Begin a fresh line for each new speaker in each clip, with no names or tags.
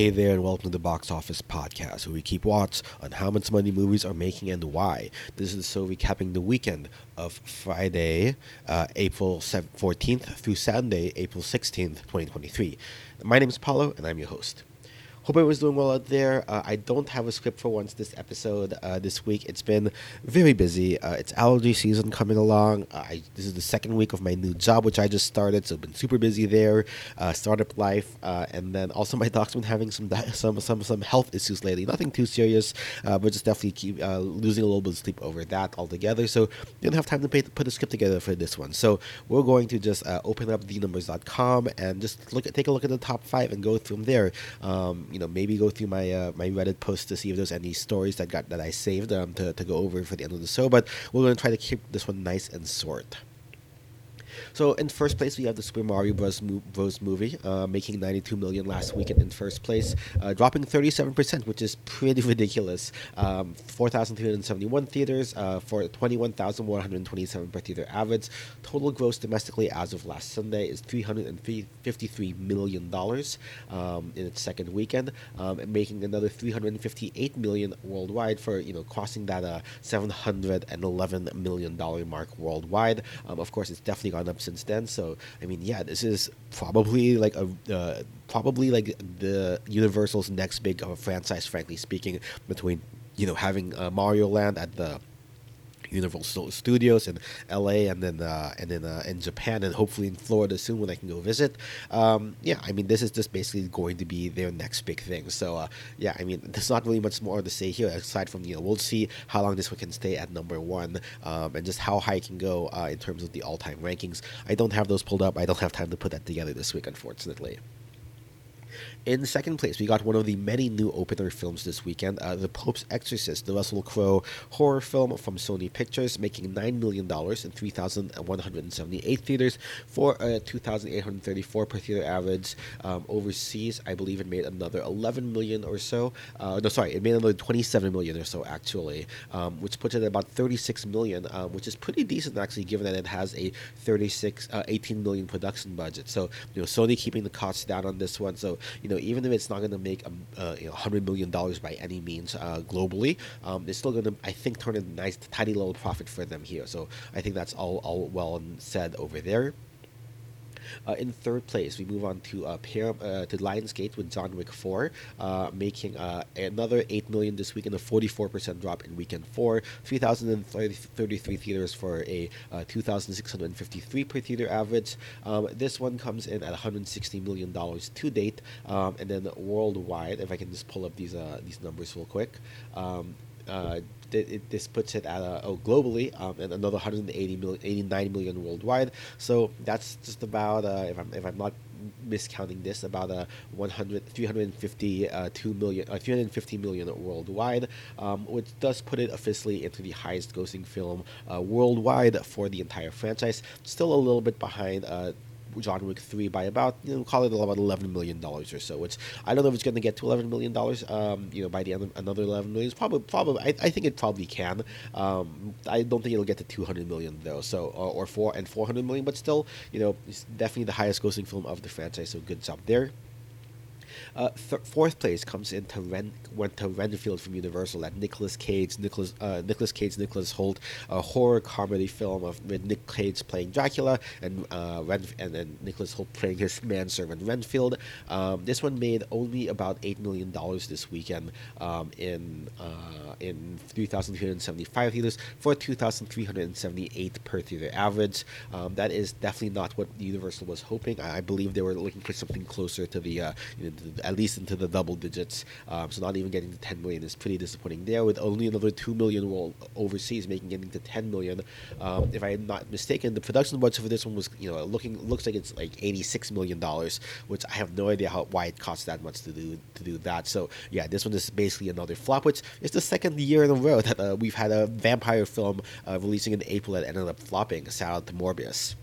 Hey there, and welcome to the Box Office Podcast, where we keep watch on how much money movies are making and why. This is so recapping the weekend of Friday, uh, April 14th through Sunday, April 16th, 2023. My name is Paulo, and I'm your host. Hope everyone's doing well out there. Uh, I don't have a script for once this episode uh, this week. It's been very busy. Uh, it's allergy season coming along. Uh, I, this is the second week of my new job, which I just started, so I've been super busy there. Uh, startup life, uh, and then also my dog's been having some some some some health issues lately. Nothing too serious, but just definitely keep losing a little bit of sleep over that altogether. So didn't have time to pay, put a script together for this one. So we're going to just open up thenumbers.com and just look at take a look at the top five and go from there. Um, you know, maybe go through my uh, my Reddit post to see if there's any stories that got that I saved um, to, to go over for the end of the show. But we're going to try to keep this one nice and short. So in first place, we have the Super Mario Bros. Bros. movie, uh, making 92 million last weekend in first place, uh, dropping 37%, which is pretty ridiculous. Um, 4,371 theaters uh, for 21,127 per theater average. Total gross domestically as of last Sunday is 353 million dollars um, in its second weekend, um, making another 358 million worldwide for you know crossing that uh, 711 million dollar mark worldwide. Um, of course, it's definitely gone up since then. So I mean, yeah, this is probably like a uh, probably like the Universal's next big franchise, frankly speaking, between you know having uh, Mario Land at the Universal Studios in L.A. and then uh, and then uh, in Japan and hopefully in Florida soon when I can go visit. Um, yeah, I mean this is just basically going to be their next big thing. So uh, yeah, I mean there's not really much more to say here aside from you know we'll see how long this one can stay at number one um, and just how high it can go uh, in terms of the all-time rankings. I don't have those pulled up. I don't have time to put that together this week, unfortunately. In second place, we got one of the many new opener films this weekend, uh, The Pope's Exorcist, the Russell Crowe horror film from Sony Pictures, making $9 million in 3,178 theaters for a 2,834 per theater average. Um, overseas, I believe it made another 11 million or so. Uh, no, sorry, it made another 27 million or so, actually, um, which puts it at about 36 million, uh, which is pretty decent, actually, given that it has a 36, uh, 18 million production budget. So, you know, Sony keeping the costs down on this one. So, you know, even if it's not going to make a uh, you know, hundred million dollars by any means uh, globally, um, it's still going to, I think, turn a nice, tiny little profit for them here. So I think that's all, all well said over there. Uh, in third place, we move on to uh, pair, uh, to Lionsgate with John Wick 4, uh, making uh, another 8 million this week and a 44% drop in weekend 4. 3,033 theaters for a uh, 2,653 per theater average. Um, this one comes in at 160 million dollars to date, um, and then worldwide, if I can just pull up these these numbers real quick. Um, uh, it, this puts it at a, oh, globally um, and another 180 million, 89 million worldwide. So that's just about uh, if I'm if I'm not miscounting this about a 100 350 uh, 2 million uh, 350 million worldwide um, which does put it officially into the highest grossing film uh, worldwide for the entire franchise still a little bit behind uh, John Wick 3 by about, you know, call it about $11 million or so, It's I don't know if it's going to get to $11 million, um, you know, by the end of another 11 million. It's probably, probably I, I think it probably can. Um, I don't think it'll get to 200 million though, so, or, or four and 400 million, but still, you know, it's definitely the highest grossing film of the franchise, so good job there. Uh, th- fourth place comes into Ren- went to Renfield from Universal at Nicolas Cage, Nicholas uh, Nicolas Cage, Nicholas Hoult a horror comedy film of with Nick Cage playing Dracula and uh, and then Nicholas Hoult playing his manservant Renfield. Um, this one made only about eight million dollars this weekend um, in uh, in three thousand three hundred seventy five theaters for two thousand three hundred seventy eight per theater average. Um, that is definitely not what Universal was hoping. I, I, believe they were looking for something closer to the, uh, you know, the at least into the double digits. Um, so not even getting to 10 million is pretty disappointing there. With only another 2 million roll overseas, making getting to 10 million. Um, if I'm not mistaken, the production budget for this one was you know looking looks like it's like 86 million dollars, which I have no idea how why it costs that much to do to do that. So yeah, this one is basically another flop, which is the second year in a row that uh, we've had a vampire film uh, releasing in April that ended up flopping. Shout out Morbius.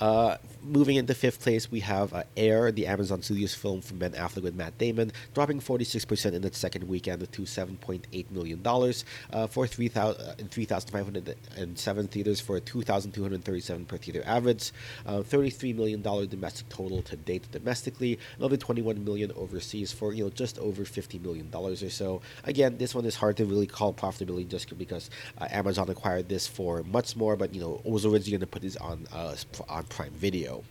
Uh, moving into fifth place, we have uh, Air, the Amazon Studios film from Ben Affleck with Matt Damon, dropping 46% in its second weekend to $7.8 million uh, for 3,507 theaters for a 2,237 per theater average, uh, $33 million domestic total to date domestically, another 21 million overseas for you know just over 50 million dollars or so. Again, this one is hard to really call profitability just because uh, Amazon acquired this for much more, but you know was originally going to put this on uh, on Prime Video.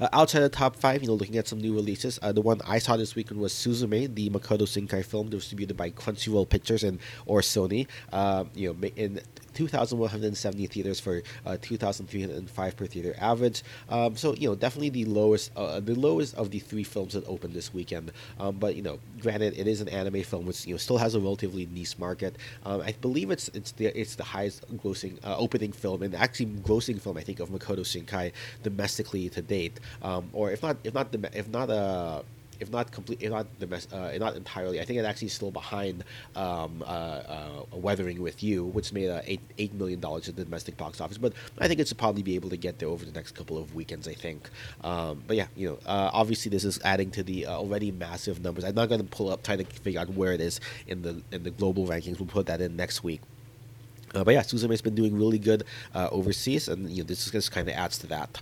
Uh, outside the top five, you know, looking at some new releases, uh, the one I saw this weekend was Suzume, the Makoto Shinkai film distributed by Crunchyroll Pictures and or Sony. Uh, you know, in 2,170 theaters for uh, 2,305 per theater average. Um, so you know, definitely the lowest, uh, the lowest of the three films that opened this weekend. Um, but you know, granted, it is an anime film, which you know still has a relatively niche market. Um, I believe it's it's the it's the highest grossing uh, opening film and actually grossing film I think of Makoto Shinkai domestically to date. Um, or if not if not if not uh if not complete, if not the uh, not entirely. I think it's actually is still behind um, uh, uh, Weathering with You, which made uh, eight eight million dollars at the domestic box office. But I think it's probably be able to get there over the next couple of weekends. I think. Um, but yeah, you know, uh, obviously this is adding to the already massive numbers. I'm not going to pull up trying to figure out where it is in the in the global rankings. We'll put that in next week. Uh, but yeah, Suzume's been doing really good uh, overseas, and you know this just kind of adds to that.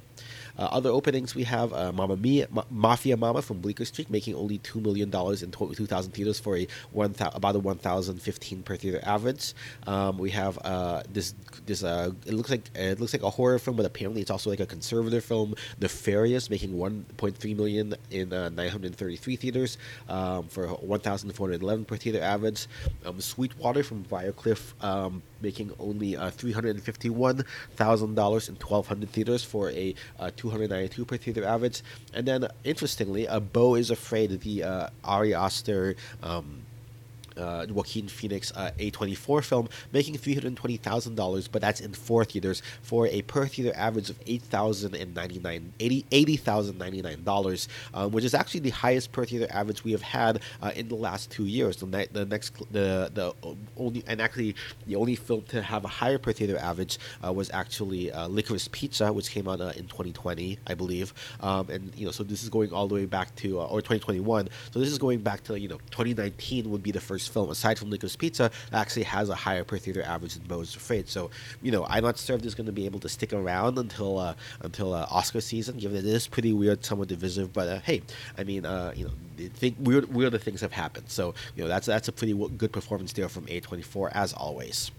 Uh, other openings we have uh, Mama Mia, Ma- Mafia Mama from Bleecker Street making only two million dollars in 2,000 theaters for a one th- about a 1,015 per theater average. Um, we have uh, this this uh, it looks like it looks like a horror film, but apparently it's also like a conservative film. Nefarious making 1.3 million in uh, 933 theaters um, for 1,411 per theater average. Um, Sweetwater from Briarcliff um, making only uh, $351,000 in 1,200 theaters for a uh, 292 per theater average. And then, interestingly, a Beau is Afraid, the uh, Ari Aster. Um, uh, Joaquin Phoenix uh, A24 film, making $320,000, but that's in four theaters for a per theater average of $8,099, $80,099, um, which is actually the highest per theater average we have had uh, in the last two years. The, the next, the the only, and actually the only film to have a higher per theater average uh, was actually uh, Licorice Pizza, which came out uh, in 2020, I believe. Um, and you know, so this is going all the way back to or 2021. So this is going back to you know 2019 would be the first film, aside from Licorice Pizza, actually has a higher per theater average than Beau's Afraid. So, you know, I'm not sure if this is going to be able to stick around until uh, until uh, Oscar season, given that it is pretty weird, somewhat divisive. But uh, hey, I mean, uh, you know, think weird weirder things have happened. So, you know, that's that's a pretty w- good performance there from A24 as always.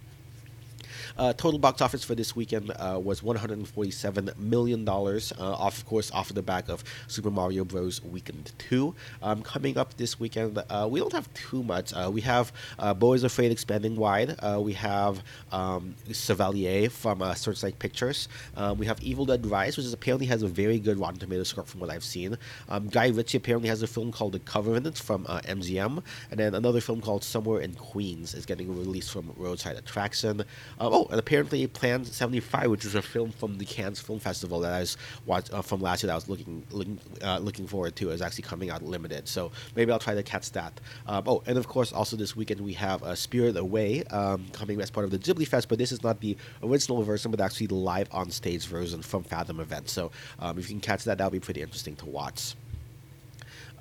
Uh, total box office for this weekend uh, was 147 million dollars. Uh, off, of course, off of the back of Super Mario Bros. Weekend Two. Um, coming up this weekend, uh, we don't have too much. Uh, we have uh, is Afraid expanding wide. we have um, Chevalier from Searchlight Pictures. Um, we have Evil Dead Rise, which is apparently has a very good Rotten Tomatoes score from what I've seen. Um, Guy Ritchie apparently has a film called The Covenant from MGM, and then another film called Somewhere in Queens is getting released from Roadside Attraction. oh, Oh, and apparently Plan 75, which is a film from the Cannes Film Festival that I was uh, from last year that I was looking looking, uh, looking forward to, is actually coming out limited. So maybe I'll try to catch that. Um, oh, and of course, also this weekend we have uh, Spirit Away um, coming as part of the Ghibli Fest, but this is not the original version, but actually the live on stage version from Fathom Event. So um, if you can catch that, that'll be pretty interesting to watch.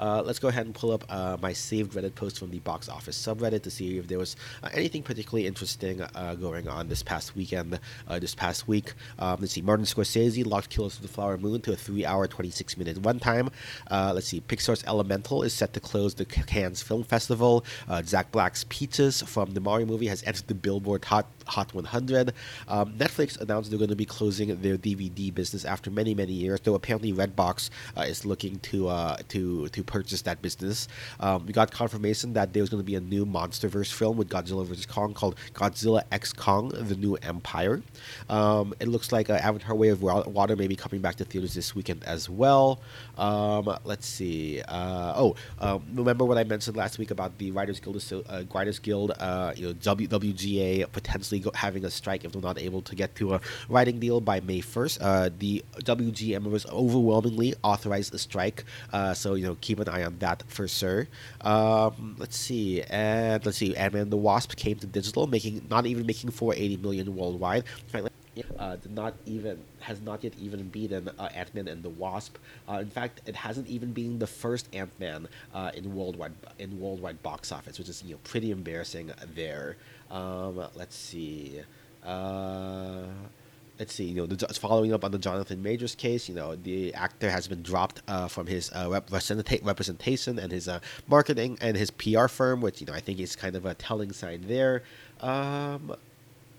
Uh, let's go ahead and pull up uh, my saved Reddit post from the box office subreddit to see if there was uh, anything particularly interesting uh, going on this past weekend, uh, this past week. Um, let's see, Martin Scorsese locked Killers of the Flower Moon to a three-hour, 26-minute runtime. Uh, let's see, Pixar's Elemental is set to close the Cannes Film Festival. Jack Black's Peaches from the Mario movie has entered the Billboard Hot Hot 100. Um, Netflix announced they're going to be closing their DVD business after many, many years. Though apparently Redbox is looking to to to purchase that business. Um, we got confirmation that there was going to be a new MonsterVerse film with Godzilla vs Kong called Godzilla X Kong: The New Empire. Um, it looks like uh, Avatar: Way of Water may be coming back to theaters this weekend as well. Um, let's see. Uh, oh, um, remember what I mentioned last week about the Writers Guild, uh, Writers Guild, uh, you know, WWGA potentially go- having a strike if they're not able to get to a writing deal by May 1st. Uh, the WGA members overwhelmingly authorized a strike, uh, so you know keep an eye on that for sure. Um, let's see, and let's see, Ant Man the Wasp came to digital, making not even making 480 million worldwide. uh, did not even has not yet even beaten uh, Ant Man and the Wasp. Uh, in fact, it hasn't even been the first Ant Man uh, in worldwide in worldwide box office, which is you know pretty embarrassing there. Um, let's see. Let's see, you know, the, following up on the Jonathan Majors case, you know, the actor has been dropped uh, from his uh, representa- representation and his uh, marketing and his PR firm, which, you know, I think is kind of a telling sign there. Um,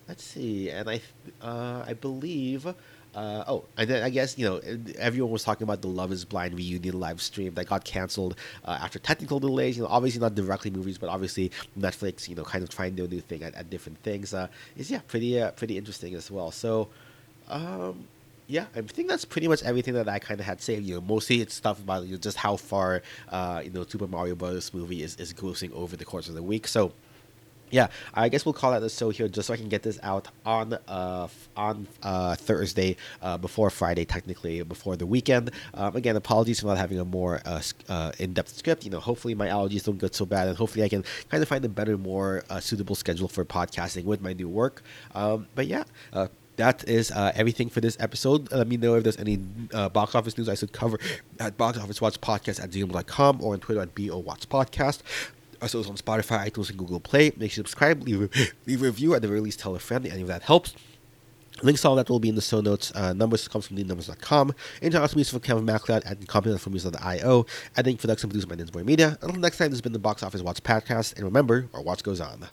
let's see, and I, uh, I believe. Uh, oh, and then I guess you know everyone was talking about the Love Is Blind reunion live stream that got canceled uh, after technical delays. You know, obviously not directly movies, but obviously Netflix, you know, kind of trying a new thing at, at different things. Uh, is yeah, pretty uh, pretty interesting as well. So, um, yeah, I think that's pretty much everything that I kind of had saved. You know, mostly it's stuff about you know, just how far uh, you know Super Mario Bros. movie is, is grossing over the course of the week. So yeah, I guess we'll call that the show here just so I can get this out on uh, on uh, Thursday uh, before Friday, technically before the weekend. Um, again, apologies for not having a more uh, uh, in-depth script. You know, hopefully my allergies don't get so bad, and hopefully I can kind of find a better, more uh, suitable schedule for podcasting with my new work. Um, but yeah that is uh, everything for this episode. Let me know if there's any uh, box office news I should cover at box office watch podcast at gmail.com or on Twitter at BO Watch Podcast also on Spotify, iTunes, and Google Play. Make sure to subscribe, leave leave a review, at the very least tell a friend. Any of that helps. Links to all that will be in the show notes. Uh, numbers comes from thenumbers.com. International music from Kevin MacLeod and content from music.io. Editing, production, produced by Ninjaboi Media. Until next time, this has been the Box Office Watch Podcast. And remember, our watch goes on.